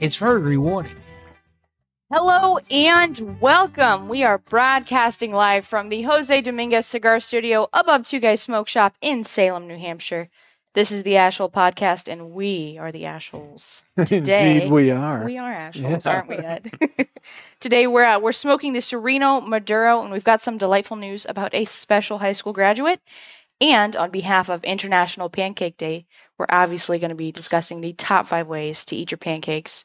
It's very rewarding. Hello and welcome. We are broadcasting live from the Jose Dominguez Cigar Studio above Two Guys Smoke Shop in Salem, New Hampshire. This is the Ashhole Podcast, and we are the Ashholes. Today, Indeed, we are. We are Ashholes, Yeah. aren't we, Ed? Today, we're uh, we're smoking the Serino Maduro, and we've got some delightful news about a special high school graduate. And on behalf of International Pancake Day, we're obviously going to be discussing the top five ways to eat your pancakes.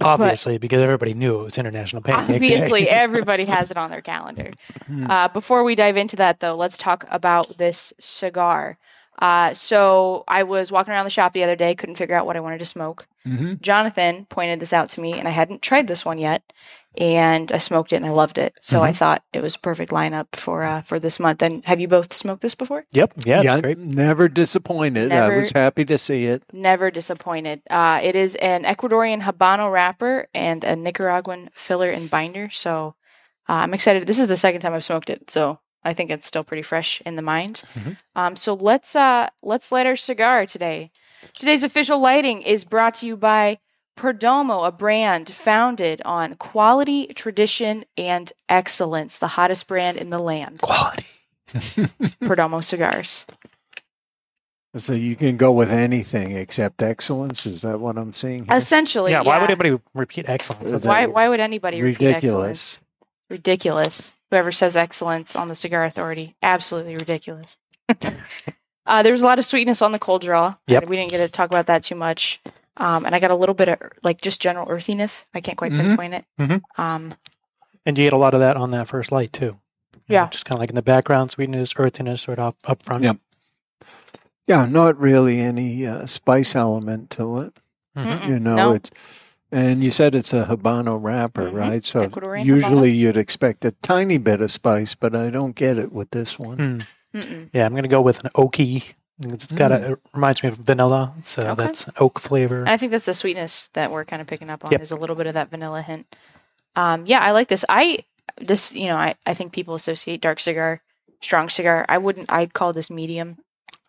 Obviously, because everybody knew it was International Pancake Obviously, Day. everybody has it on their calendar. Hmm. Uh, before we dive into that, though, let's talk about this cigar. Uh, so I was walking around the shop the other day, couldn't figure out what I wanted to smoke. Mhm. Jonathan pointed this out to me, and I hadn't tried this one yet, and I smoked it and I loved it. So I thought it was a perfect lineup for uh, for this month. And have you both smoked this before? Yep. Yeah, yeah, it's great. never disappointed. Never- I was happy to see it. Never disappointed. Uh, it is an Ecuadorian Habano wrapper and a Nicaraguan filler and binder. So uh, I'm excited. This is the second time I've smoked it, so I think it's still pretty fresh in the mind. Mhm. Um, so let's uh, let's light our cigar today. Today's official lighting is brought to you by Perdomo, a brand founded on quality, tradition, and excellence. The hottest brand in the land. Quality. Perdomo cigars. So you can go with anything except excellence. Is that what I'm seeing? here? Essentially, yeah, yeah. why would anybody repeat excellence? Why, why would anybody repeat excellence? Ridiculous. ridiculous. Whoever says excellence on the Cigar Authority, absolutely ridiculous. uh, there was a lot of sweetness on the cold draw. Yep. We didn't get to talk about that too much. Um, and I got a little bit of like just general earthiness. I can't quite Mhm. pinpoint it. Mhm. Um, And you get a lot of that on that first light, too. You know, Yeah. just kind of like in the background, sweetness, earthiness, sort of up, up front. Yep. Yeah, not really any uh, spice element to it. Mhm. Mm-mm. You know, No. it's and you said it's a habano wrapper, Mhm. right? So Ecuadorian usually you'd expect a tiny bit of spice, but I don't get it with this one. Mm. Yeah, I'm going to go with an oaky. It's got a, it reminds me of vanilla. So Okay. that's an oak flavor. And I think that's the sweetness that we're kind of picking up on Yep. is a little bit of that vanilla hint. Um, yeah, I like this. I this you know I, I think people associate dark cigar, strong cigar. I wouldn't. I'd call this medium.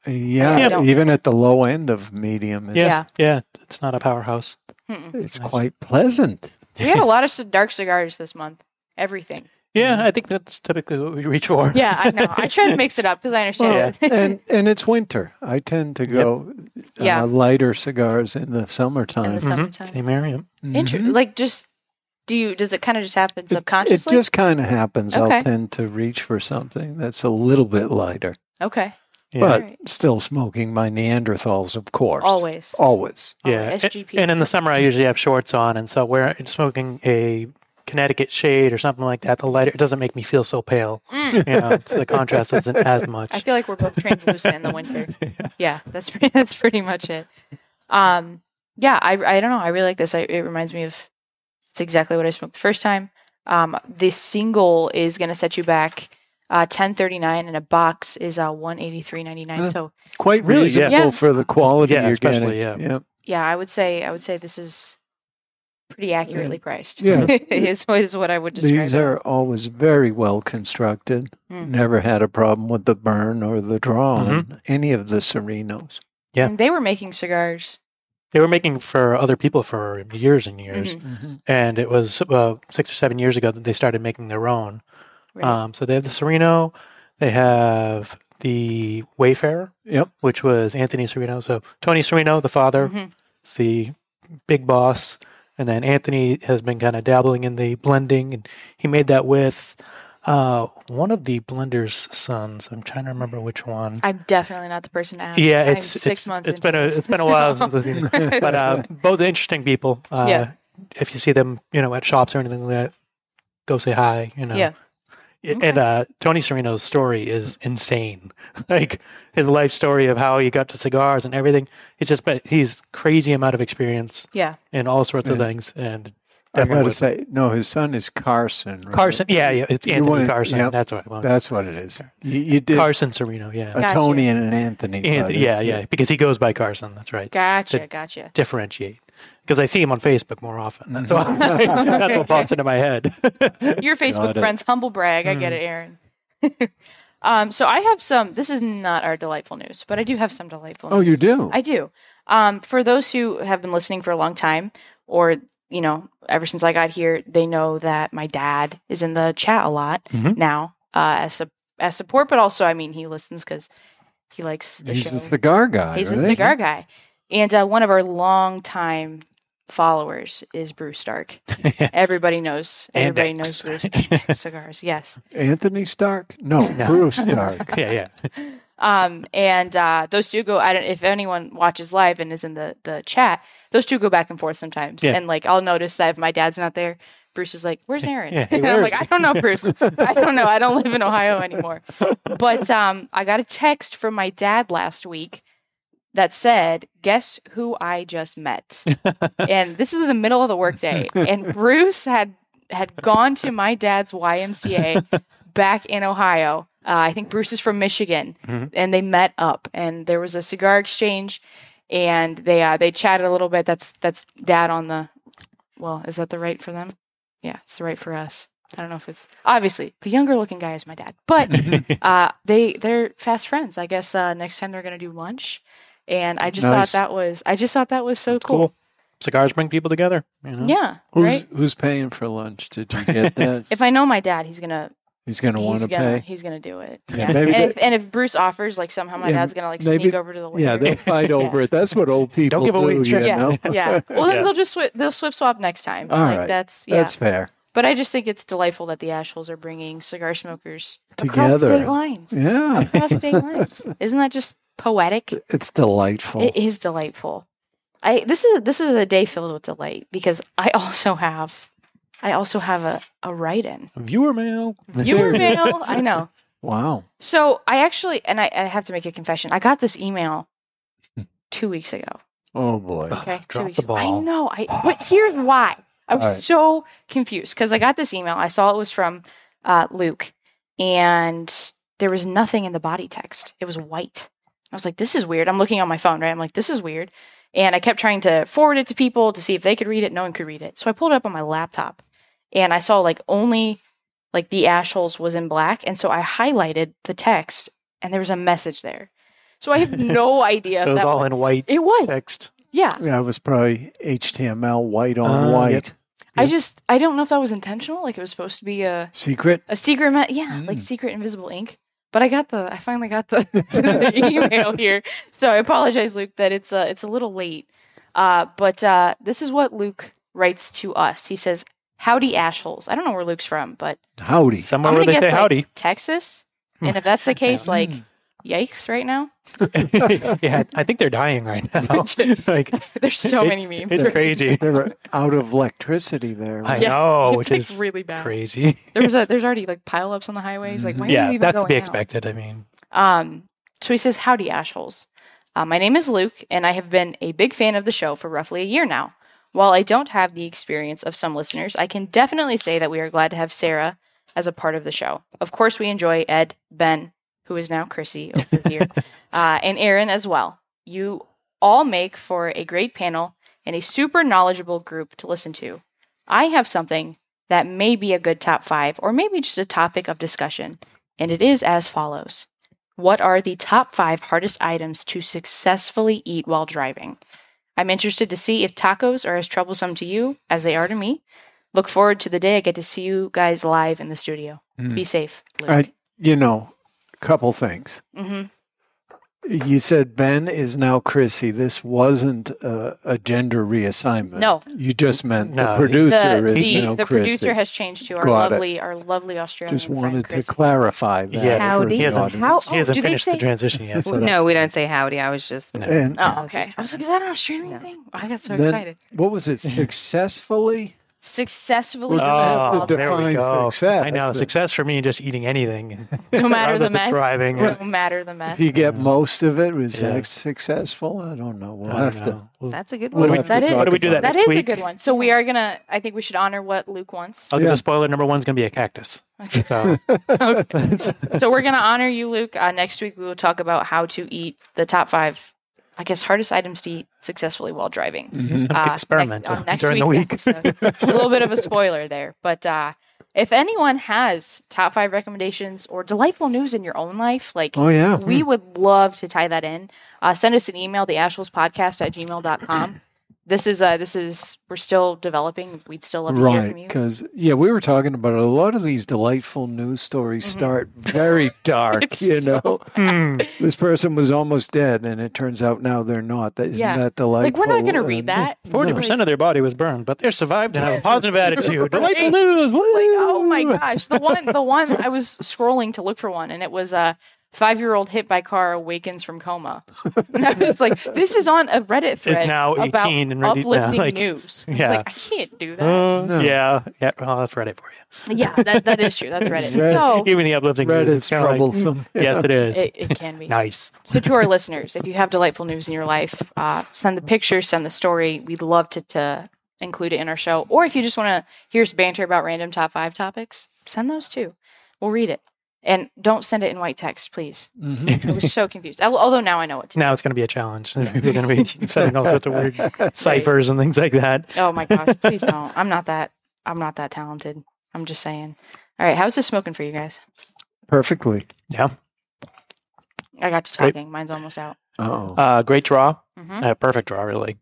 Yeah, I even at the low end of medium, it's, yeah, Yeah. yeah. It's not a powerhouse. Mm-mm. it's Nice. quite pleasant. We had a lot of dark cigars this month. Everything. Yeah, I think that's typically what we reach for. Yeah, I know. I try to mix it up because I understand. it. and and it's winter. I tend to go uh, Yeah. lighter cigars in the summertime. In summertime. the Mhm. summertime. Same area. Inter- Mhm. Like just do you? Does it kind of just happen It- It, subconsciously? just kind of happens. Okay. I'll tend to reach for something that's a little bit lighter, okay. Yeah. but Alright. still smoking my Neanderthals, of course. Always. Always. Yeah, a- SGP. And in the summer, I usually have shorts on, and so where I'm smoking a Connecticut shade or something like that, the lighter it doesn't make me feel so pale. Mm. You know, so the contrast isn't as much. I feel like we're both translucent in the winter. Yeah, that's pre- that's pretty much it. Um, yeah, I I don't know. I really like this. I, it reminds me of it's exactly what I smoked the first time. Um, this single is going to set you back uh, ten thirty nine, and a box is uh one eighty three ninety nine. Huh. So Quite Really, yeah. reasonable Yeah. for the quality Yeah, you're especially, getting. yeah. yeah, yeah I would say I would say this is pretty accurately priced. Yeah. is is what I would describe. These it are as. always very well constructed. Mm. Never had a problem with the burn or the draw Mhm. on any of the Serinos. Yeah. And they were making cigars. They were making for other people for years and years, Mhm. and it was uh, six or seven years ago that they started making their own. Right. Um, so they have the Serino, they have the Wayfarer, Yep. which was Anthony Serino. So Tony Serino, the father, Mhm. is the big boss, and then Anthony has been kind of dabbling in the blending, and he made that with uh, one of the blender's sons. I'm trying to remember which one. I'm definitely not the person to ask. Yeah, it's six it's, months. It's been a this. it's been a while since I've seen it. but uh, both interesting people. Uh, Yeah. If you see them, you know, at shops or anything like that, go say hi. You know, Yeah. And uh, Tony Serino's story is insane. like his life story of how he got to cigars and everything. It's just, but he's crazy amount of experience Yeah. And all sorts of Yeah. things. And I definitely got to say, no, his son is Carson. right? Carson, yeah, yeah, it's Anthony went- Carson. yep. That's what I want. That's what it is. You, you did Carson Serino, yeah. a Gotcha. Tony and an Anthony. Anthony, brothers. yeah, yeah, because he goes by Carson. That's right. Gotcha. To- Gotcha. Differentiate. Because I see him on Facebook more often. That's, why, that's what pops into my head. Your Facebook friends, humble brag. I get it, Aaron. um, so I have some. This is not our delightful news, but I do have some delightful. Oh, news. you do? I do. Um, for those who have been listening for a long time, or you know, ever since I got here, they know that my dad is in the chat a lot Mhm. now uh, as su- as support, but also, I mean, he listens because he likes the He's show. a cigar guy. He's a right? cigar guy, and uh, one of our longtime followers is Bruce Stark. Everybody knows. Everybody knows Bruce and cigars. Yes. Anthony Stark? No, Bruce Stark. yeah, yeah. Um, and uh, those two go. I don't. If anyone watches live and is in the the chat, those two go back and forth sometimes. Yeah. And like, I'll notice that if my dad's not there, Bruce is like, "Where's Aaron?" Yeah, and where I'm like, "I don't know, Bruce. I don't know. I don't live in Ohio anymore." But um, I got a text from my dad last week that said, "Guess who I just met?" and this is in the middle of the workday, and Bruce had had gone to my dad's YMCA back in Ohio. Uh, I think Bruce is from Michigan, Mhm. and they met up, and there was a cigar exchange, and they uh, they chatted a little bit. That's that's dad on the. Well, is that the right for them? Yeah, it's the right for us. I don't know if it's obviously the younger looking guy is my dad, but uh, they they're fast friends. I guess uh, next time they're gonna do lunch, and I just Nice. thought that was I just thought that was so cool. Cool. Cigars bring people together. You know? Yeah, Who's right. who's paying for lunch? Did you get that? If I know my dad, he's gonna He's going to want to pay. he's gonna do it. Yeah, Yeah, maybe and, they- if, and if Bruce offers, like somehow my Yeah, dad's gonna like maybe- sneak over to the line. Yeah, they'll fight over it. That's what old people give away do. tricks. You yeah, know? yeah. Well, then Yeah. they'll just swi- they'll swip swap next time. All like right. that's yeah. That's fair. but I just think it's delightful that the Ashholes are bringing cigar smokers across Together. state lines. Yeah, Across state lines. Isn't that just poetic? it's delightful. It is delightful. I this is this is a day filled with delight because I also have I also have a, a write in. Viewer mail. Viewer mail. I know. wow. So I actually and I, I have to make a confession. I got this email two weeks ago. Oh boy. Okay. two Drop weeks the ago. I know. I but here's why. I was All right. so confused because I got this email. I saw it was from uh, Luke, and there was nothing in the body text. It was white. I was like, "This is weird." I'm looking on my phone, right? I'm like, "This is weird," and I kept trying to forward it to people to see if they could read it. No one could read it, so I pulled it up on my laptop, and I saw like only like the ash holes was in black, and so I highlighted the text, and there was a message there. So I have no idea. So it was that all in white it was. text. Yeah. Yeah, it was probably HTML white on Uh, white. yep. I just I don't know if that was intentional. Like it was supposed to be a Secret. a secret, me- yeah, like Mm. secret invisible ink. But I got the I finally got the, the email here, so I apologize, Luke, that it's uh, it's a little late. Uh, but uh, this is what Luke writes to us. He says, "Howdy, ashholes." I don't know where Luke's from, but Howdy. Somewhere where they guess say like, howdy. Texas. And if that's the case, like, yikes, right now. yeah, I think they're dying right now. like There's so many it's- memes. It's crazy. They're out of electricity there. I right? Yeah, know, it's, which like, is really bad. crazy. There was a there's already like pileups on the highways. Like, when are you yeah, even that's to going be out? expected. I mean, Um, so he says, Howdy, Ashholes. Uh, my name is Luke, and I have been a big fan of the show for roughly a year now. While I don't have the experience of some listeners, I can definitely say that we are glad to have Sarah as a part of the show. Of course, we enjoy Ed, Ben, who is now Chrissy over here, uh, and Aaron as well. You all make for a great panel and a super knowledgeable group to listen to. I have something that may be a good top five, or maybe just a topic of discussion, and it is as follows. What are the top five hardest items to successfully eat while driving? I'm interested to see if tacos are as troublesome to you as they are to me. Look forward to the day I get to see you guys live in the studio. Mm. Be safe, Luke. I, you know, a couple things. hmm You said Ben is now Chrissy. This wasn't a, a gender reassignment. No. You just meant No, the producer The, is the, now the Chrissy. producer has changed to our Got it. lovely, our lovely Australian just friend, wanted to Chris. clarify that. Yeah, Howdy. the he hasn't, audience. How- he hasn't do they finished the say- transition yet. So no, we don't say howdy. I was just. And Oh, okay. I was like, is that an Australian Yeah. thing? I got so then, excited. what was it? Successfully? Successfully Oh, there we define go. success. I know success for me just eating anything. no matter the Regardless of meth. driving. No matter the meth. If you get most of it, was Yeah. that successful? I don't know. We'll I don't have to. We'll- That's a good We'll one. have to That is What do we do that that next is a good one. So we are gonna. I think we should honor what Luke wants. I'll give a spoiler. Number one's going to be a cactus. So so we're gonna honor you, Luke. Uh, next week we will talk about how to eat the top five, I guess, hardest items to eat successfully while driving. Mhm. Uh, experiment next, on next during the week's week. episode. a little bit of a spoiler there, but uh, if anyone has top five recommendations or delightful news in your own life, like Oh yeah. we would love to tie that in. Uh, send us an email, the podcast at gmail.com. This is uh this is we're still developing. We'd still love to hear Right, from you. because yeah, we were talking about it. a lot of these delightful news stories start very dark. You so know, Hmm. this person was almost dead, and it turns out now they're not. That isn't Yeah. that delightful? Like we're not gonna read that. forty percent of their body was burned, but they survived and have a positive attitude. Delightful news! like oh my gosh the one the one i was scrolling to look for one and it was a five year old hit by car awakens from coma it's like this is on a reddit thread now about 18 and ready- uplifting yeah, like- news I was yeah. like i can't do that Uh, No. Yeah, yeah. Well, that's Reddit for you. yeah that, that is true that's reddit Reddit- no Even the uplifting news. Reddit's it's kinda like, troublesome. yes, it is. it, it can be nice. so to our listeners if you have delightful news in your life uh, send the picture send the story we'd love to, to include it in our show or if you just want to hear us banter about random top five topics send those too we'll read it and don't send it in white text please Mhm. I was so confused. Al- Although now I know what to do. Now it's going to be a challenge. People are going to be setting all sorts of weird ciphers and things like that. Oh my gosh, please don't. I'm not that. I'm not that talented. I'm just saying. All right, how's this smoking for you guys? Perfectly. Yeah. I got to Great. talking. Mine's almost out. Oh, Uh, great draw. Mhm. Uh, perfect draw, really.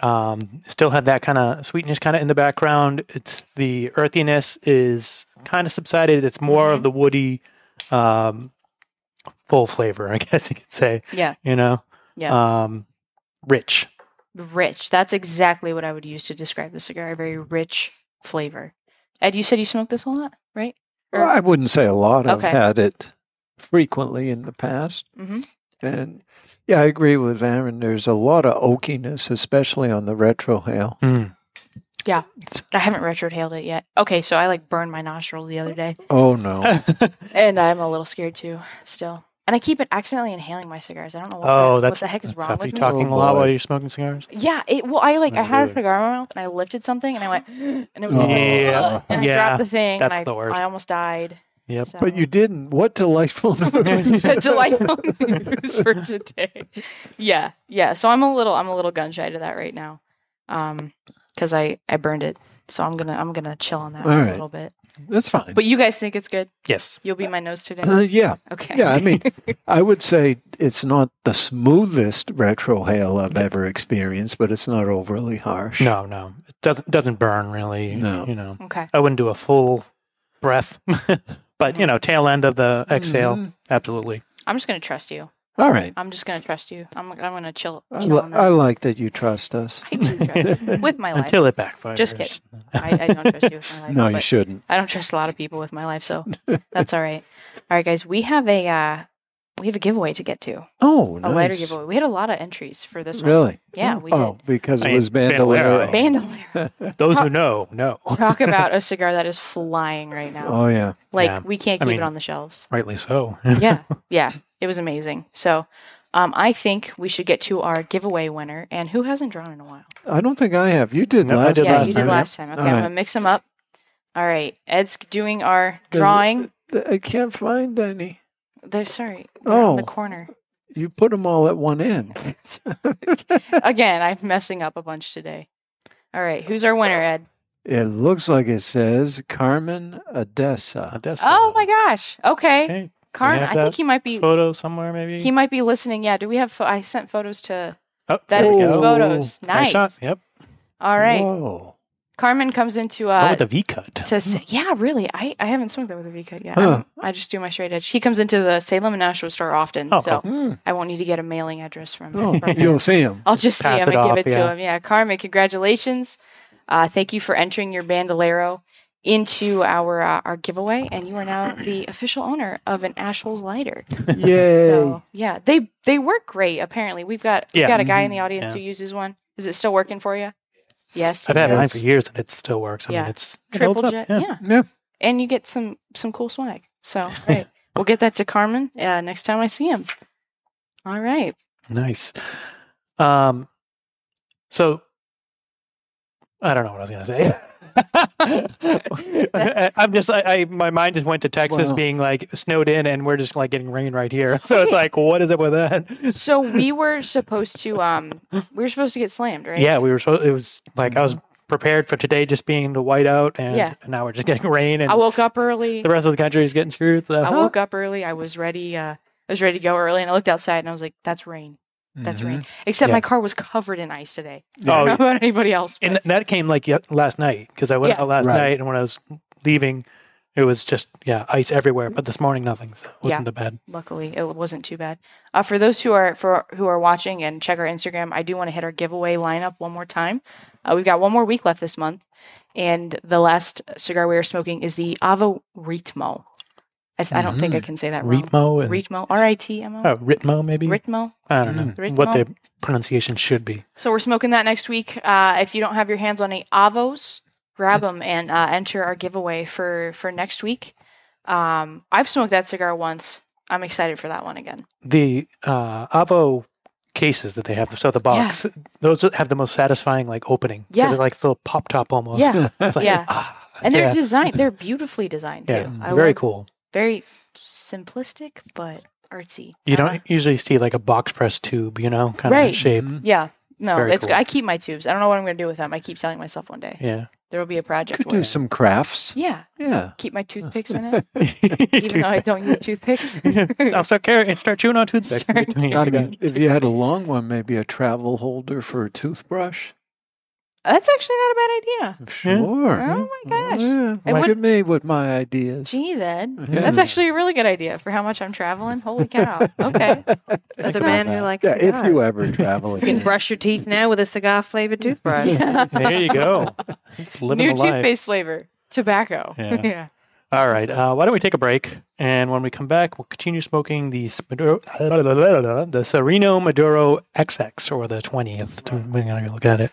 Um, still had that kind of sweetness kind of in the background. It's the earthiness is kind of subsided. It's more Mm-hmm. of the woody, um, full flavor, I guess you could say. Yeah, You know, yeah. um, rich. rich. That's exactly what I would use to describe the cigar. A very rich flavor. Ed, you said you smoked this a lot, right? Well, I wouldn't say a lot. I've had it frequently in the past, Mm-hmm. and yeah, I agree with Aaron. There's a lot of oakiness, especially on the retrohale. Mm. I haven't retrohaled it yet. Okay, so I like burned my nostrils the other day, Oh no! and I'm a little scared too. Still, and I keep it accidentally inhaling my cigars. I don't know what, oh, the, that's what the heck is wrong with you me. talking Oh, a lot while you're smoking cigars. Yeah, it well, I like I Oh, had a cigar in my mouth and I lifted something and I went and it was Oh. like, Yeah, and I yeah, dropped the thing that's and I, the worst. I almost died. Yep. So. But you didn't. What delightful news! So delightful news for today. Yeah, yeah. So I'm a little I'm a little gun shy to that right now, um, because I I burned it. So I'm gonna I'm gonna chill on that All for a little bit. That's fine. But you guys think it's good? Yes. You'll be my nose today. Uh, yeah, Okay. yeah. I mean, I would say it's not the smoothest retro retrohale I've ever experienced, but it's not overly harsh. No, no. It doesn't doesn't burn really. No. You know. Okay. I wouldn't do a full breath, but you know, tail end of the exhale, Mhm. absolutely. I'm just gonna trust you. All right. I'm just gonna trust you. I'm I'm gonna chill. I, chill li- I like that you trust us. I do trust you with my life. Until it backfires. Just kidding. I, I don't trust you with my life. No, you shouldn't. I don't trust a lot of people with my life, so that's all right. All right, guys, we have a uh, we have a giveaway to get to. Oh, no A nice. lighter giveaway. We had a lot of entries for this one. Really? Yeah, we Oh, because it mean, was Bandolero. Bandolero. Bandolero. Those who know, know. Talk about a cigar that is flying right now. Oh yeah. like yeah. we can't I keep mean- it on the shelves. Rightly so. yeah, yeah, it was amazing. So, um, I think we should get to our giveaway winner. And who hasn't drawn in a while? I don't think I have. You did No, I last did yeah, last you time, did last time. Okay, All I'm gonna mix them up. All right, Ed's doing our Does it- drawing. I can't find any. They're sorry. They're on the Oh. corner. You put them all at one end. Again, I'm messing up a bunch today. All right, who's our winner, Ed? It looks like it says Carmen Odessa. Odessa. Oh my gosh. Okay, Okay. Carmen. I think he might be. Photo somewhere, maybe. He might be listening. Yeah. Do we have? Pho- I sent photos to. oh, That there is we his go. photos. Nice Nice. shot. Yep. All right. Whoa. Carmen comes into oh, uh with the V cut. to say, yeah, really. I I haven't swung that with a V cut yet. Huh. I just do my straight edge. He comes into the Salem and Nashua store often, Oh, so Hmm. I won't need to get a mailing address from, Oh, from him. you'll see him. I'll just see him and off, give it yeah. to him. Yeah, Carmen, congratulations. Uh, thank you for entering your bandolero into our uh, our giveaway, and you are now the official owner of an Ashholes lighter. Yay. So yeah, they they work great. Apparently, we've got we've Yeah. got a guy in the audience Yeah. who uses one. Is it still working for you? Yes, I've it had mine does. for years and it still works. I Yeah. mean, it's it Triple up, jet, yeah. yeah. Yeah. and you get some some cool swag. So right, we'll get that to Carmen uh, next time I see him. All right. Nice. Um, so I don't know what I was gonna say. I'm just, I, I, my mind just went to Texas Well- being like snowed in, and we're just like getting rain right here. So it's like, what is up with that? So we were supposed to um we were supposed to get slammed, right? Yeah, we were so it was like I was prepared for today just being the whiteout, and Yeah. now we're just getting rain, and I woke up early. the rest of the country is getting screwed. So I woke up early. I was ready. Uh, I was ready to go early, and I looked outside, and I was like, "That's rain. That's Mhm. rain." Except Yeah. my car was covered in ice today. I Oh, don't know about anybody else. and that came like last night because I went Yeah. out last Right. night, and when I was leaving, it was just yeah ice everywhere. But this morning, nothing, so it wasn't Yeah. that bad. luckily it wasn't too bad uh, for those who are for who are watching and check our instagram i do want to hit our giveaway lineup one more time uh, we've got one more week left this month and the last cigar we are smoking is the avo ritmo i, th- I don't think i can say that wrong Ritmo and ritmo r-i-t-m-o oh, Ritmo maybe. ritmo I don't know Mm. what the pronunciation should be. so we're smoking that next week uh, if you don't have your hands on a avos grab them and uh, enter our giveaway for for next week um, i've smoked that cigar once i'm excited for that one again The uh, Avo cases that they have, so the box, those have the most satisfying like opening. Yeah. they're like little pop top almost. Yeah. it's like, Yeah. ah, and they're yeah. designed they're beautifully designed too yeah, I very love- cool. Very simplistic but artsy You Uh, don't usually see like a box press tube, you know, kind of Right. shape. yeah no Very it's cool. i keep my tubes i don't know what i'm going to do with them i keep telling myself one day Yeah. there will be a project Could where do some crafts. yeah Yeah. keep my toothpicks in it even though i don't use toothpicks I'll start carrying, start chewing on toothpicks. Start- I mean, if you had a long one, maybe a travel holder for a toothbrush. That's actually not a bad idea Sure. oh my gosh Yeah. It Look would- at me with my ideas. Jeez, Ed. Yeah. That's actually a really good idea for how much I'm traveling. Holy cow. Okay. As a man who likes Yeah, if you ever travel You can again. brush your teeth now with a cigar flavored toothbrush. there you go. It's living New the life. toothpaste flavor. Tobacco. Yeah. yeah. All right. Uh, why don't we take a break? And when we come back, we'll continue smoking the Maduro, the Serino Maduro XX or the 20th. Depending on how you look at it.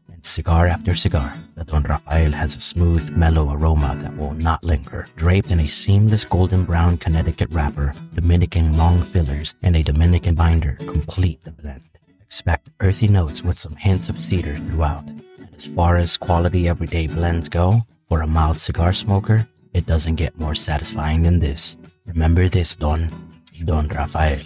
cigar after cigar. The Don Rafael has a smooth, mellow aroma that will not linger. Draped in a seamless golden brown Connecticut wrapper, Dominican long fillers, and a Dominican binder complete the blend. expect earthy notes with some hints of cedar throughout. And as far as quality everyday blends go, for a mild cigar smoker, it doesn't get more satisfying than this. Remember this, Don. Don Rafael.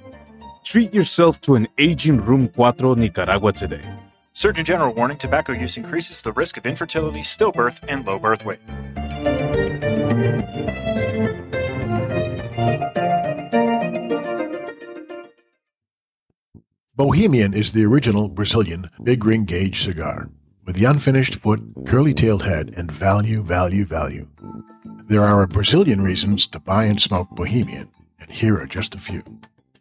Treat yourself to an aging Room 4 Nicaragua today. Surgeon General warning tobacco use increases the risk of infertility, stillbirth, and low birth weight. Bohemian is the original Brazilian big ring gauge cigar with the unfinished foot, curly tailed head, and value, value, value. There are a Brazilian reasons to buy and smoke Bohemian, and here are just a few.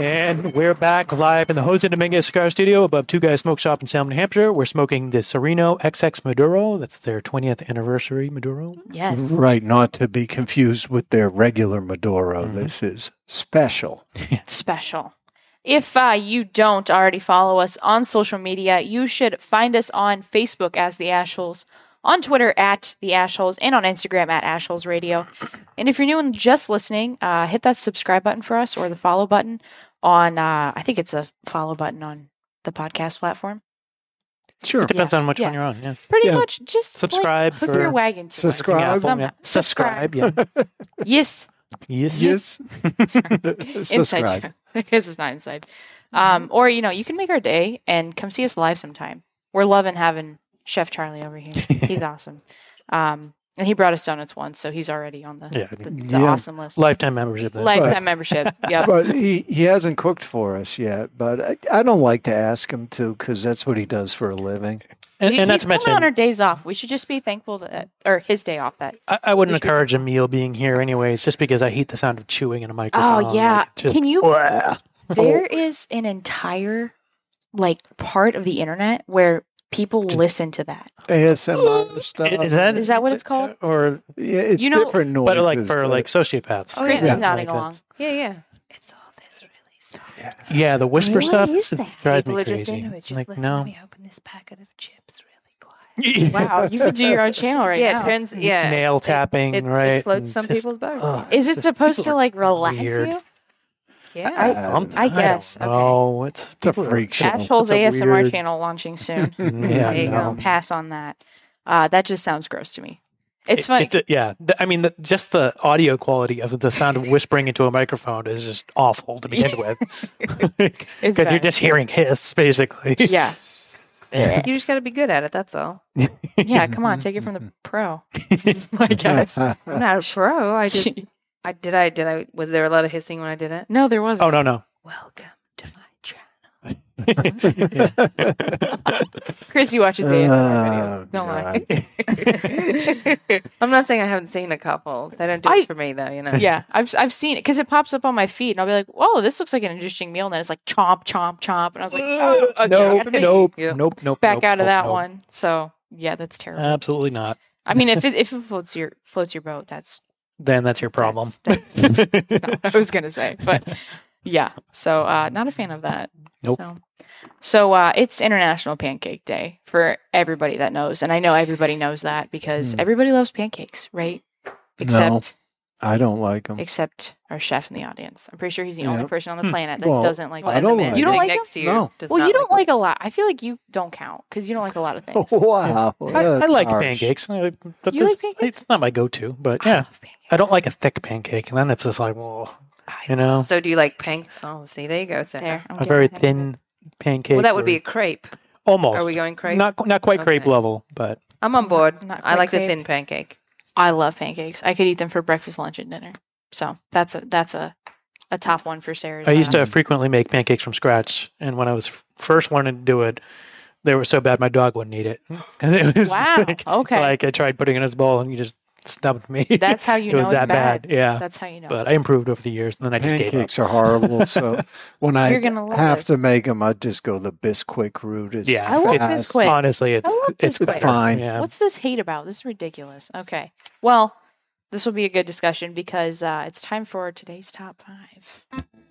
And we're back live in the Jose Dominguez Cigar Studio above Two Guys Smoke Shop in Salem, New Hampshire. We're smoking the Serino XX Maduro. That's their 20th anniversary Maduro. Yes. Right, not to be confused with their regular Maduro. This is special. special. If uh, you don't already follow us on social media, you should find us on Facebook as The Ashholes, on Twitter at The Ashholes, and on Instagram at Ashholes Radio. And if you're new and just listening, uh, hit that subscribe button for us or the follow button on, uh, I think it's a follow button on the podcast platform. Sure. It depends Yeah, on which yeah. one you're on. Yeah. Pretty Yeah. much just Subscribe like, hook for- your wagon to us Subscribe. somehow. Yeah. Subscribe. Yeah. Yes. yes. Yes. inside Subscribe. joke because it's not inside. Um, or you know, you can make our day and come see us live sometime. We're loving having Chef Charlie over here. He's awesome. Um, and he brought us donuts once, so he's already on the Yeah. the, the Yeah. awesome list. Lifetime membership. then. Lifetime membership. Yeah. But he, he hasn't cooked for us yet. But I, I don't like to ask him to because that's what he does for a living. And, He- and not he's to coming mention, on our days off. We should just be thankful that, or his day off. That I, I wouldn't we should- encourage a meal being here anyways, just because I hate the sound of chewing in a oh, microphone. Oh yeah. Like, just- Can you? Wah. There is an entire like part of the internet where people listen to that. ASMR stuff. Is that Is that what it's called? or Yeah, it's You know- different noises. but like for but- like sociopaths? Oh, Chris yeah. is nodding Like along. Yeah, yeah. It's all this really stuff. Yeah, the whisper What stuff is it that? drives People me are just crazy. into it. Just like listen, no, Let me open this packet of chips really quiet. Wow, you could do your own channel right yeah, now. it turns. Yeah, nail tapping, it, right? It floats some just- people's boats. ugh, Is it supposed to like relax weird. you? Yeah. I'm- I don't guess, okay. know. It's, It's a freak show. Ashholes It's a ASMR weird- channel launching soon. Yeah, there you no. go. Pass on that. Uh, that just sounds gross to me. It's It- funny. it- yeah, th- I mean, the, just the audio quality of the sound of whispering into a microphone is just awful to begin with. Because you're just hearing hiss, basically. yeah. You just got to be good at it. That's all. Yeah, come on, take it from the pro. I guess. I'm not a pro. I just. I did. I did. I was there a lot of hissing when I did it. no, there wasn't. Oh no, no. Welcome to my channel. Chris, you watch the ASMR Oh, videos. Don't lie. I'm not saying I haven't seen a couple. They don't do I- it for me though. You know. yeah, I've I've seen it because it pops up on my feed, and I'll be like, "Whoa, this looks like an interesting meal." And then it's like chomp, chomp, chomp, and I was like, "Oh, okay, nope, gotta nope, Yeah. nope, nope. back nope, out of nope, that nope. one." So yeah, that's terrible. Absolutely not. I mean, if it if it floats your floats your boat, that's Then that's your problem. That's, that's not what I was gonna say, but yeah. So uh, not a fan of that. Nope. So, so uh, it's International Pancake Day for everybody that knows, and I know everybody knows that because Hmm. everybody loves pancakes, right? Except I don't like them. except our chef in the audience. I'm pretty sure he's the Yeah. only person on the hmm. planet that Well, doesn't like. I them. don't like You don't like next to you. No. does Well, you don't them. like a lot. I feel like you don't count because you don't like a lot of things. Wow. I, I like harsh. pancakes. I- but You like pancakes? It's not my go-to, but I yeah, love. I don't like a thick pancake, and then it's just like, well, you know, So do you like panks? Oh, see, there you go, Sarah. There, I'm a very ahead of it. thin pancake. Well, that would be a crepe. Almost. Are we going crepe? Not not quite crepe level, but I'm on board. Not I quite like the thin pancake. I love pancakes. I could eat them for breakfast, lunch, and dinner. So that's a that's a a top one for Sarah. I used to frequently make pancakes from scratch, and when I was f- first learning to do it, they were so bad my dog wouldn't eat it. it was Wow, Like, okay. Like I tried putting it in his bowl, and he just snubbed me. That's how you it know was it's that bad. Yeah, That's how you know. But I improved over the years, and then I just gave up. Pancakes are horrible. So when I You're gonna have this. to make them, I just go the Bisquick route. It's Yeah, I love fast. Bisquick. Honestly, it's it's, It's fine. Yeah. What's this hate about? This is ridiculous. Okay. Well, this will be a good discussion because uh, it's time for today's top five.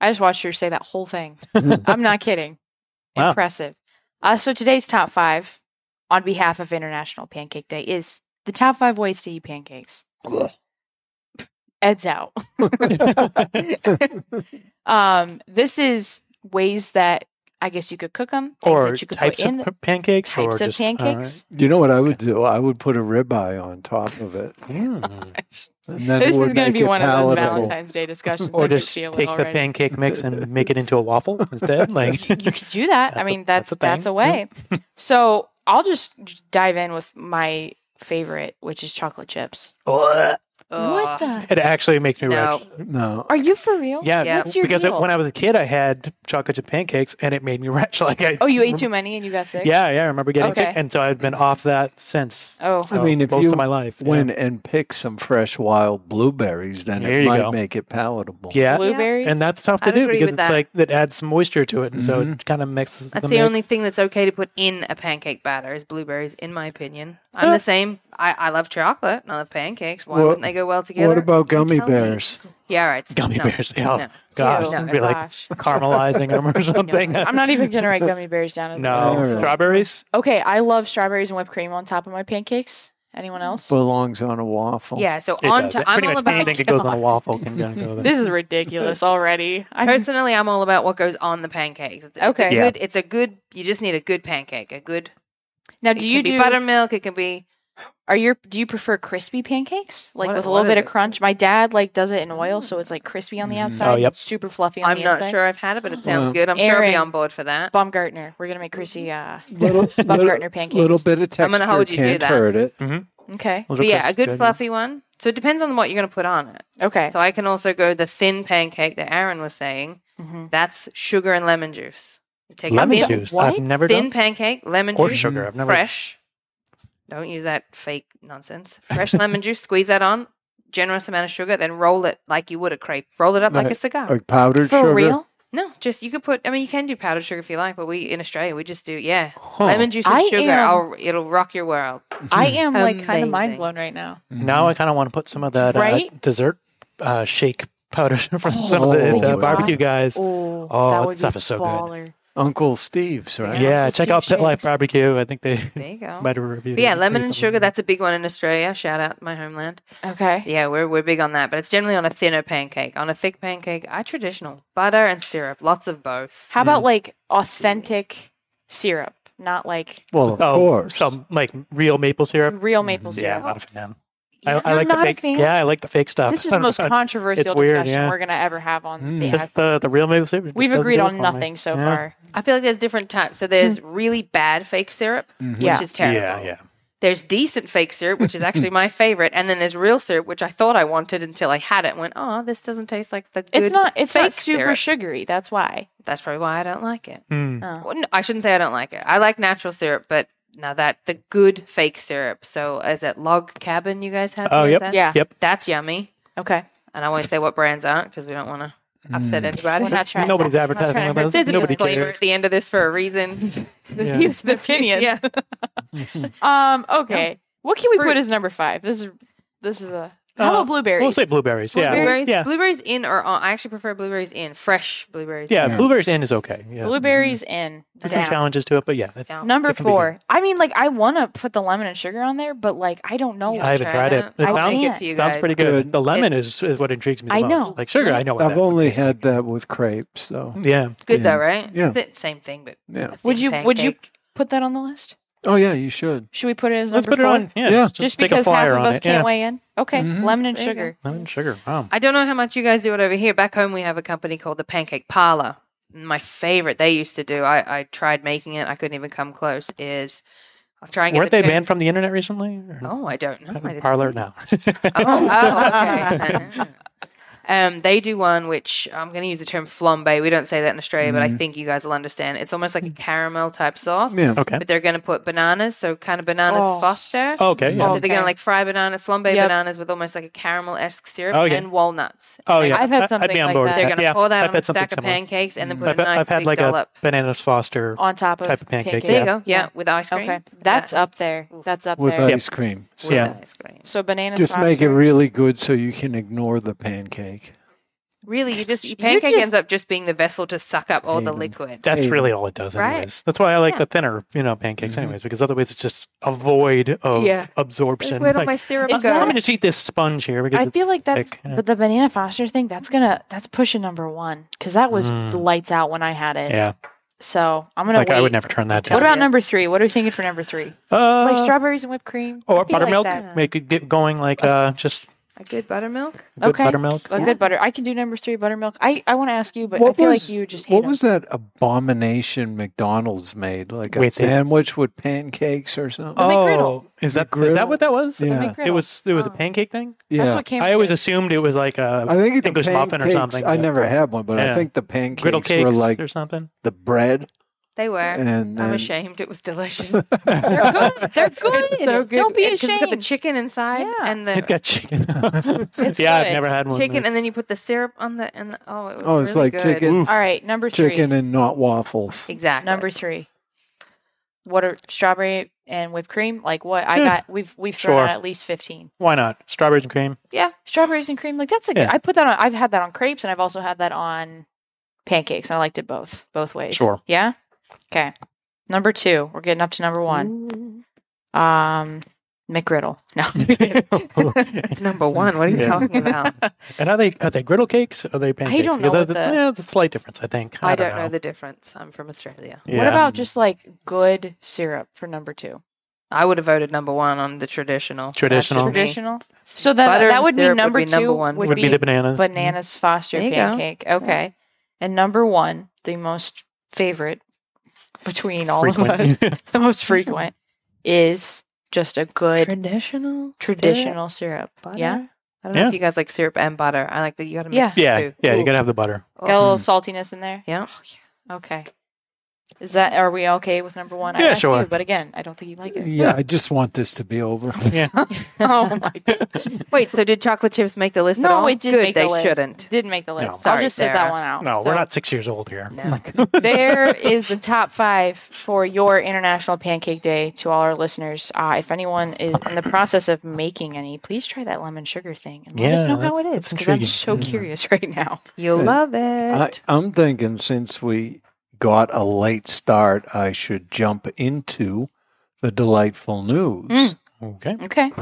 I just watched her say that whole thing. I'm not kidding. Wow. Impressive. Uh, so today's top five, on behalf of International Pancake Day, is the top five ways to eat pancakes. Ed's out. um, this is ways that I guess you could cook them, things or that you could types put in. of p- pancakes, or of just all right. pancakes. You know what I would do? I would put a ribeye on top of it. Mm. And then this it is going to be it one of those. Valentine's Day discussions. Or can just feel it take the already. pancake mix and make it into a waffle instead. Like you could do that. I mean, that's that's that's a a, thing. way. so I'll just dive in with my favorite, which is chocolate chips. What the? it actually makes me No. retch. No. Are you for real? Yeah, Yeah. What's your because deal? when I was a kid, I had chocolate chip pancakes, and it made me retch. Like I oh, you ate too many and you got sick. Yeah, yeah, I remember getting Okay. sick, and so I've been off that since. Oh. so I mean, if most you of my life, yeah. went and picked some fresh wild blueberries, then There it you might go. make it palatable. yeah, Blueberries. and that's tough to I'd do agree because with it's that. like that adds some moisture to it, and so it mm-hmm. kind of mixes. That's the, the, only thing that's okay to put in a pancake batter is blueberries, in my opinion. I'm the uh, same. I, I love chocolate and I love pancakes. Why What- wouldn't they go well together? What about gummy Tell me. bears? Yeah, right. Gummy No, bears. Oh, no. gosh, Ew, be like oh, gosh. caramelizing them or something. I'm not even gonna write gummy bears down as a no favorite. strawberries. Okay, I love strawberries and whipped cream on top of my pancakes. Anyone else? Belongs on a waffle. Yeah, so It on does. to, I'm Pretty all much about anything that goes on a waffle can go there. This is ridiculous already. I Personally, I'm all about what goes on the pancakes. It's, it's Okay. a Yeah. good. It's a good. You just need a good pancake. A good. Now, it do can you be do buttermilk? It can be. Are your do you prefer crispy pancakes like What- with a little bit is of it? crunch? My dad like does it in oil, so it's like crispy on the outside, Oh, yep. super fluffy on I'm the not sure I've had it, but it sounds Well, good. I'm sure I'll be on board for that. Baumgartner, we're gonna make Chrissy uh, Little, little, Baumgartner pancakes. little bit of texture I'm gonna hold you to can't that. hurt it. okay, But yeah, a good fluffy one. So it depends on what you're going to put on it. okay. So I can also go the thin pancake that Aaron was saying. Mhm. That's sugar and lemon juice. You take a Lemon thin, juice. What? I've never thin done. pancake, lemon Or juice, sugar. I've never. fresh. Don't use that fake nonsense. Fresh lemon juice. Squeeze that on. Generous amount of sugar. Then roll it like you would a crepe. Roll it up like, Like- a cigar. Like powdered For sugar. For real? no, just you could put. I mean, you can do powdered sugar if you like, but we in Australia we just do yeah, Huh. lemon juice and I sugar. am- I'll, it'll rock your world. I am like kind of mind blown right now. Now I kind of want to put some of that uh, Right? dessert uh, shake powder for some of the, Oh, the barbecue guys. Oh, Oh, that that would stuff is so good. Baller. Uncle Steve's, right? Yeah, let's check do out Pit Life shakes. Barbecue. I think they There you go. might have reviewed. But yeah, it lemon and recently. sugar. That's a big one in Australia. Shout out my homeland. Okay. Yeah, we're we're big on that, but it's generally on a thinner pancake. On a thick pancake, I traditional butter and syrup, lots of both. How about mm. like authentic syrup, not like Well, of Oh, course. some like real maple syrup. real maple mm. syrup? Yeah, I'm not a fan. Yeah, I, I like not the a fake. fan? Yeah, I like the fake stuff. This is the most controversial It's weird, discussion yeah. we're gonna ever have on Mm. the Just the, the real maple syrup. We've agreed on for me. nothing so Yeah. far. I feel like there's different types. So there's really bad fake syrup, Yeah. which is terrible. Yeah, yeah. There's decent fake syrup, which is actually my favorite, and then there's real syrup, which I thought I wanted until I had it. and Went, oh, this doesn't taste like the good. It's not. It's fake not super syrup. sugary. That's why. That's probably why I don't like it. Hmm. Oh. Well, no, I shouldn't say I don't like it. I like natural syrup, but now that the good fake syrup. So is it Log Cabin? You guys have? Oh, here? yep. That- Yeah. Yep. That's yummy. Okay. And I won't say what brands aren't because we don't want to upset anybody. We're not trying. Nobody's we're not trying advertising to with us. There's a Nobody disclaimer cares. at the end of this for a reason. the Yeah. views and opinions. yeah. Um. Okay. What can we Fruit. put as number five? This is this is a How Uh, about blueberries? We'll say blueberries. Yeah. Blueberries, Yeah. blueberries in or on. I actually prefer blueberries in, fresh blueberries. Yeah, in. blueberries in is okay. Yeah. Blueberries in. There's some Down. challenges to it, but yeah. it's- Number it can be four. I mean, like, I want to put the lemon and sugar on there, but like, I don't know. good. I haven't Try tried it. that. It I'll sounds, make it for you sounds guys. pretty good. Good. The lemon is, is what intrigues me the I most. know. Like sugar, I know what I've that only tastes like. had that with crepes, so Yeah. Good though, right? Yeah. The same thing, but Yeah. a Would thin you? Would you pancake. put that on the list? Oh yeah, you should. Should we put it as Let's number put it four? on. Yeah. Yeah. Just, Just take a because half flyer of on us it. can't yeah. weigh in. Okay, Mhm. lemon and sugar. Lemon and sugar. Wow. I don't know how much you guys do it over here. Back home, we have a company called the Pancake Parlor. My favorite they used to do. I, I tried making it. I couldn't even come close. Is I'll try and get Weren't the they banned from the internet recently? Or- Oh, I don't know. I didn't Parlor now. Oh, oh, okay. Um, they do one which I'm going to use the term flambe. We don't say that in Australia, but I Mhm. think you guys will understand. It's almost like a caramel type sauce. Yeah. Okay. But they're going to put bananas, so kind of bananas Oh. Foster. Okay. Yeah. So they're going to like fry banana, flambe Yep. bananas with almost like a caramel esque syrup Oh, yeah. and walnuts. Oh yeah. I've had something be like board that. They're going to yeah, pour that I've on a had something stack of pancakes and then put I've, a nice I've had big like dollop. a bananas Foster. on top of Type of pancake, There you yeah. go. Yeah, with ice cream. Okay, that's up there. That's up With there. ice cream. With Yeah. ice cream. So banana. Just make it really good so you can ignore the pancake. Really, you just your You're pancake just- ends up just being the vessel to suck up all the liquid. That's Hey. really all it does, Right. anyways. That's why I like Yeah. the thinner, you know, pancakes, Mhm. anyways, because otherwise it's just a void of Yeah. absorption. Where did Like, my syrup Is go? that- let me just eat this sponge here because I feel like that's, thick, yeah. but the banana foster thing, that's gonna, that's pushing number one because that was Mm. lights out when I had it. yeah, So I'm gonna like wait. I would never turn that Tell What about ya. number three? What are we thinking for number three? Uh, like strawberries and whipped cream or I feel like buttermilk? Make it get going like uh, just A good buttermilk. good Okay. buttermilk. A good butter. I can do number three, buttermilk. I, I want to ask you, but I What feel was- like you just hate What 'em. was that abomination McDonald's made? Like a Wait, they- sandwich with pancakes or something? Oh, is that is that what that was? Yeah. It was it was a Oh. pancake thing. That's yeah. what came. I always it. assumed it was like a I think the English muffin or pancakes- something. I never had one, but Yeah. I think the pancakes griddle cakes were like or something. the bread. They were. And I'm ashamed. It was delicious. They're good. They're good. So good. Don't be It- 'cause It's got the chicken inside Yeah. and the It's got chicken. It's yeah, I've never had one. chicken, and then you put the syrup on the and the, oh, it was Oh, it's really like good. chicken. All right, number three. Chicken and not waffles. Exactly. Number three. What are strawberry and whipped cream? Like what I got? We've we've thrown Sure. out at least fifteen. Why not? Strawberries and cream. Yeah, strawberries and cream. Like that's a good. Yeah. I put that on. I've had that on crepes, and I've also had that on pancakes, and I liked it both both ways. Sure. Yeah. Okay. Number two. We're getting up to number one. Um, McGriddle. No. It's number one. What are you Yeah. talking about? And are they are they griddle cakes? Or are they pancakes? I don't know Because what the- yeah, it's a slight difference, I think. I, don't know. the difference. I'm from Australia. Yeah. What about just like good syrup for number two? I would have voted number one on the traditional. Traditional. just. Traditional. So that Butter that would be number would be two. number one. Would, Would be the bananas. bananas Foster There you go. pancake. Okay. And number one, the most favorite between all of Frequent. us, the most frequent, is just a good Traditional. traditional syrup. Butter? Yeah. I don't know if you guys like syrup and butter. I like that you got to Yeah. mix the yeah, two. yeah, you gotta have the butter. Oh. Got a little mm. saltiness in there. Yeah. Oh, okay. Is that are we okay with number one? I Yeah, asked sure. You, but again, I don't think you like it. Yeah, I just want this to be over. Yeah. oh my god. Wait, so did chocolate chips make the list at No, all? it didn't Good, make they the list. shouldn't. Didn't make the list. No. I'll Sorry, just sit that one out. No, So- we're not six years old here. No. there is the top five for your International Pancake Day to all our listeners. Uh, if anyone is in the process of making any, please try that lemon sugar thing and let Yeah, us know how it that's- is that's because I'm intriguing. so Yeah. curious right now. You'll Yeah. love it. I, I'm thinking since we got a late start, I should jump into the delightful news. Mm. Okay. Okay.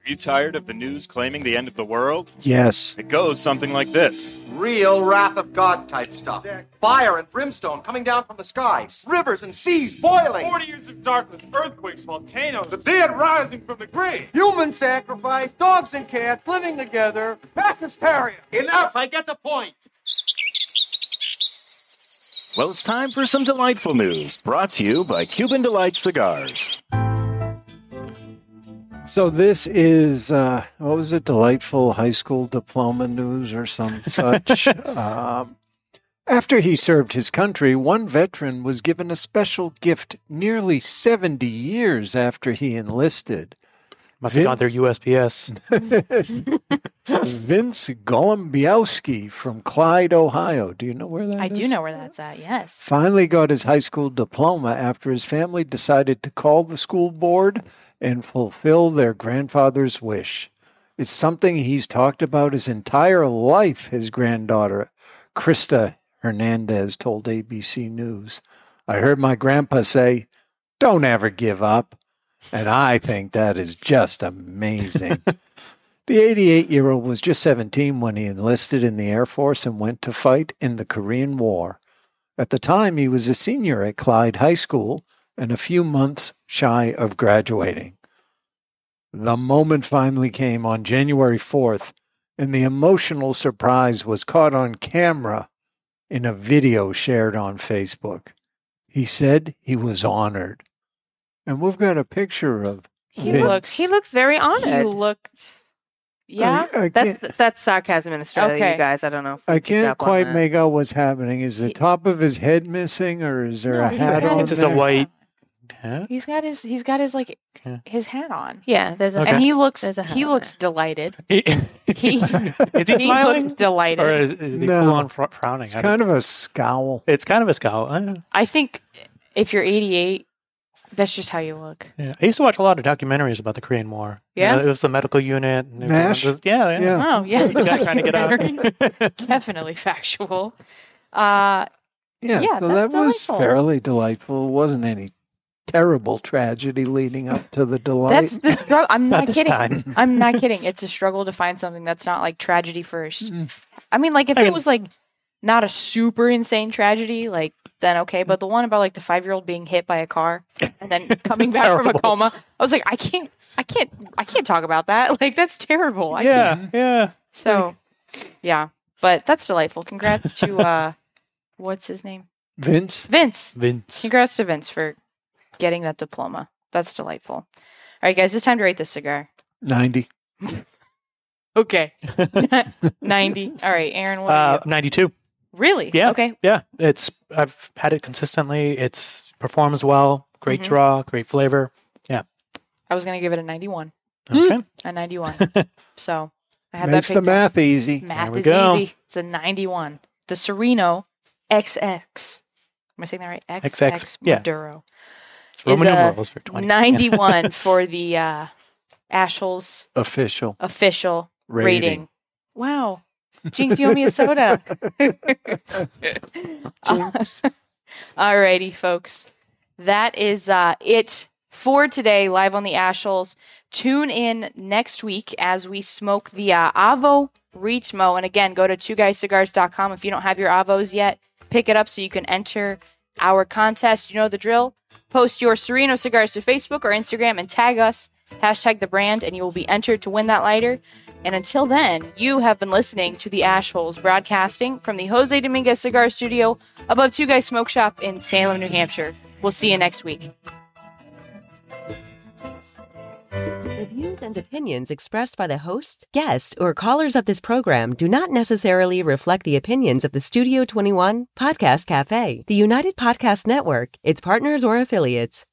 Are you tired of the news claiming the end of the world? Yes. It goes something like this. Real wrath of God type stuff. Fire and brimstone coming down from the skies. Rivers and seas boiling. 40 years of darkness, earthquakes, volcanoes, the dead rising from the grave. Human sacrifice, dogs and cats living together. Mass hysteria. Enough, I get the point. Well, it's time for some delightful news, brought to you by Cuban Delight Cigars. So this is uh, what was it? Delightful high school diploma news or some such. um, after he served his country, one veteran was given a special gift nearly seventy years after he enlisted. Must have gone through USPS. Vince Golombiowski from Clyde, Ohio. Do you know where that is? I do know where that's at. Yes. Finally got his high school diploma after his family decided to call the school board and fulfill their grandfather's wish. It's something he's talked about his entire life, his granddaughter, Krista Hernandez, told ABC News. I heard my grandpa say, Don't ever give up. And I think that is just amazing. the 88 year old was just 17 when he enlisted in the Air Force and went to fight in the Korean War. At the time, he was a senior at Clyde High School and a few months shy of graduating. The moment finally came on January 4th, and the emotional surprise was caught on camera in a video shared on Facebook. He said he was honored. And we've got a picture of He Vince. looks he looks very honored. He looked. Yeah. I, I that's that's sarcasm in Australia, Okay. you guys. I don't know. if I can't quite make out what's happening. Is the top of his head missing, or is there No, a hat on? It's just a white hat. He's got his. He's got his like Yeah. his hat on. Yeah, there's a Okay. And he looks. A He on looks delighted. He, He- is he he smiling? looks delighted. Or is, is he No. full on frowning? It's kind of a scowl. it's kind of a scowl. I don't know. I think if you're 88, that's just how you look. Yeah. I used to watch a lot of documentaries about the Korean War. You Yeah? know, it was the medical unit. And they were MASH? on the- yeah, yeah. Yeah. Oh yeah, This trying to get out. Definitely factual. Uh, Yeah, Yeah, so that's that was delightful. fairly delightful. It wasn't any terrible tragedy leading up to the delight. that's the struggle. I'm Not not, this kidding. time. I'm not kidding. It's a struggle to find something that's not like tragedy first. I mean, like if I it mean- was like not a super insane tragedy, like then okay. But the one about like the five year old being hit by a car and then coming back from a coma, I was like, I can't, I can't, I can't talk about that. Like that's terrible. I can't. yeah, yeah. So, yeah, but that's delightful. Congrats to uh, what's his name? Vince. Vince. Vince. Congrats to Vince for getting that diploma. That's delightful. All right, guys, it's time to rate this cigar. 90. Okay. 90. All right, Aaron, what Uh, 92. Really? Yeah. Okay. Yeah. It's I've had it consistently. It's performs well. Great Mhm. draw. Great flavor. Yeah. I was going to give it a 91. Okay. A 91. so I had Makes that the picked up. math easy. Math we is go. easy. It's a 91. The Serino XX. Am I saying that right? XX, XX, yeah. Maduro. It's Roman is a numerals for 20. 91 for the uh, Ashholes Official. official Rating. rating. Wow. Jinx, you owe me a soda. Jinx. Alrighty, folks. That is uh, it for today, live on the Ashholes. Tune in next week as we smoke the uh, Avo Ritmo. And again, go to two twoguyscigars.com if you don't have your Avos yet. Pick it up so you can enter our contest. You know the drill. Post your Serino cigars to Facebook or Instagram and tag us, hashtag the brand, and you will be entered to win that lighter. And until then, you have been listening to the Ashholes broadcasting from the Jose Dominguez Cigar Studio above Two Guys Smoke Shop in Salem, New Hampshire. We'll see you next week. The views and opinions expressed by the hosts, guests, or callers of this program do not necessarily reflect the opinions of the Studio 21 Podcast Cafe, the United Podcast Network, its partners, or affiliates.